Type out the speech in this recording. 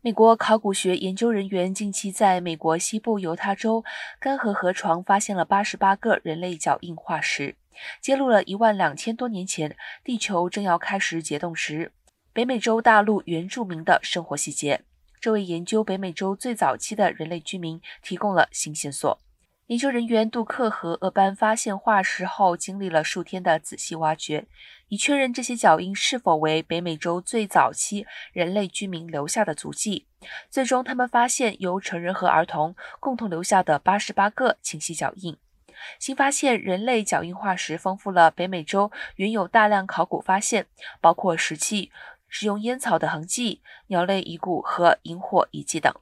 美国考古学研究人员近期在美国西部犹他州干涸河床发现了八十八个人类脚印化石，揭露了一万两千多年前地球正要开始解冻时，北美洲大陆原住民的生活细节。这为研究北美洲最早期的人类居民提供了新线索。研究人员杜克和厄班发现化石后，经历了数天的仔细挖掘，以确认这些脚印是否为北美洲最早期人类居民留下的足迹。最终，他们发现由成人和儿童共同留下的八十八个清晰脚印。新发现人类脚印化石丰富了北美洲原有大量考古发现，包括石器、食用烟草的痕迹、鸟类遗骨和萤火遗迹等。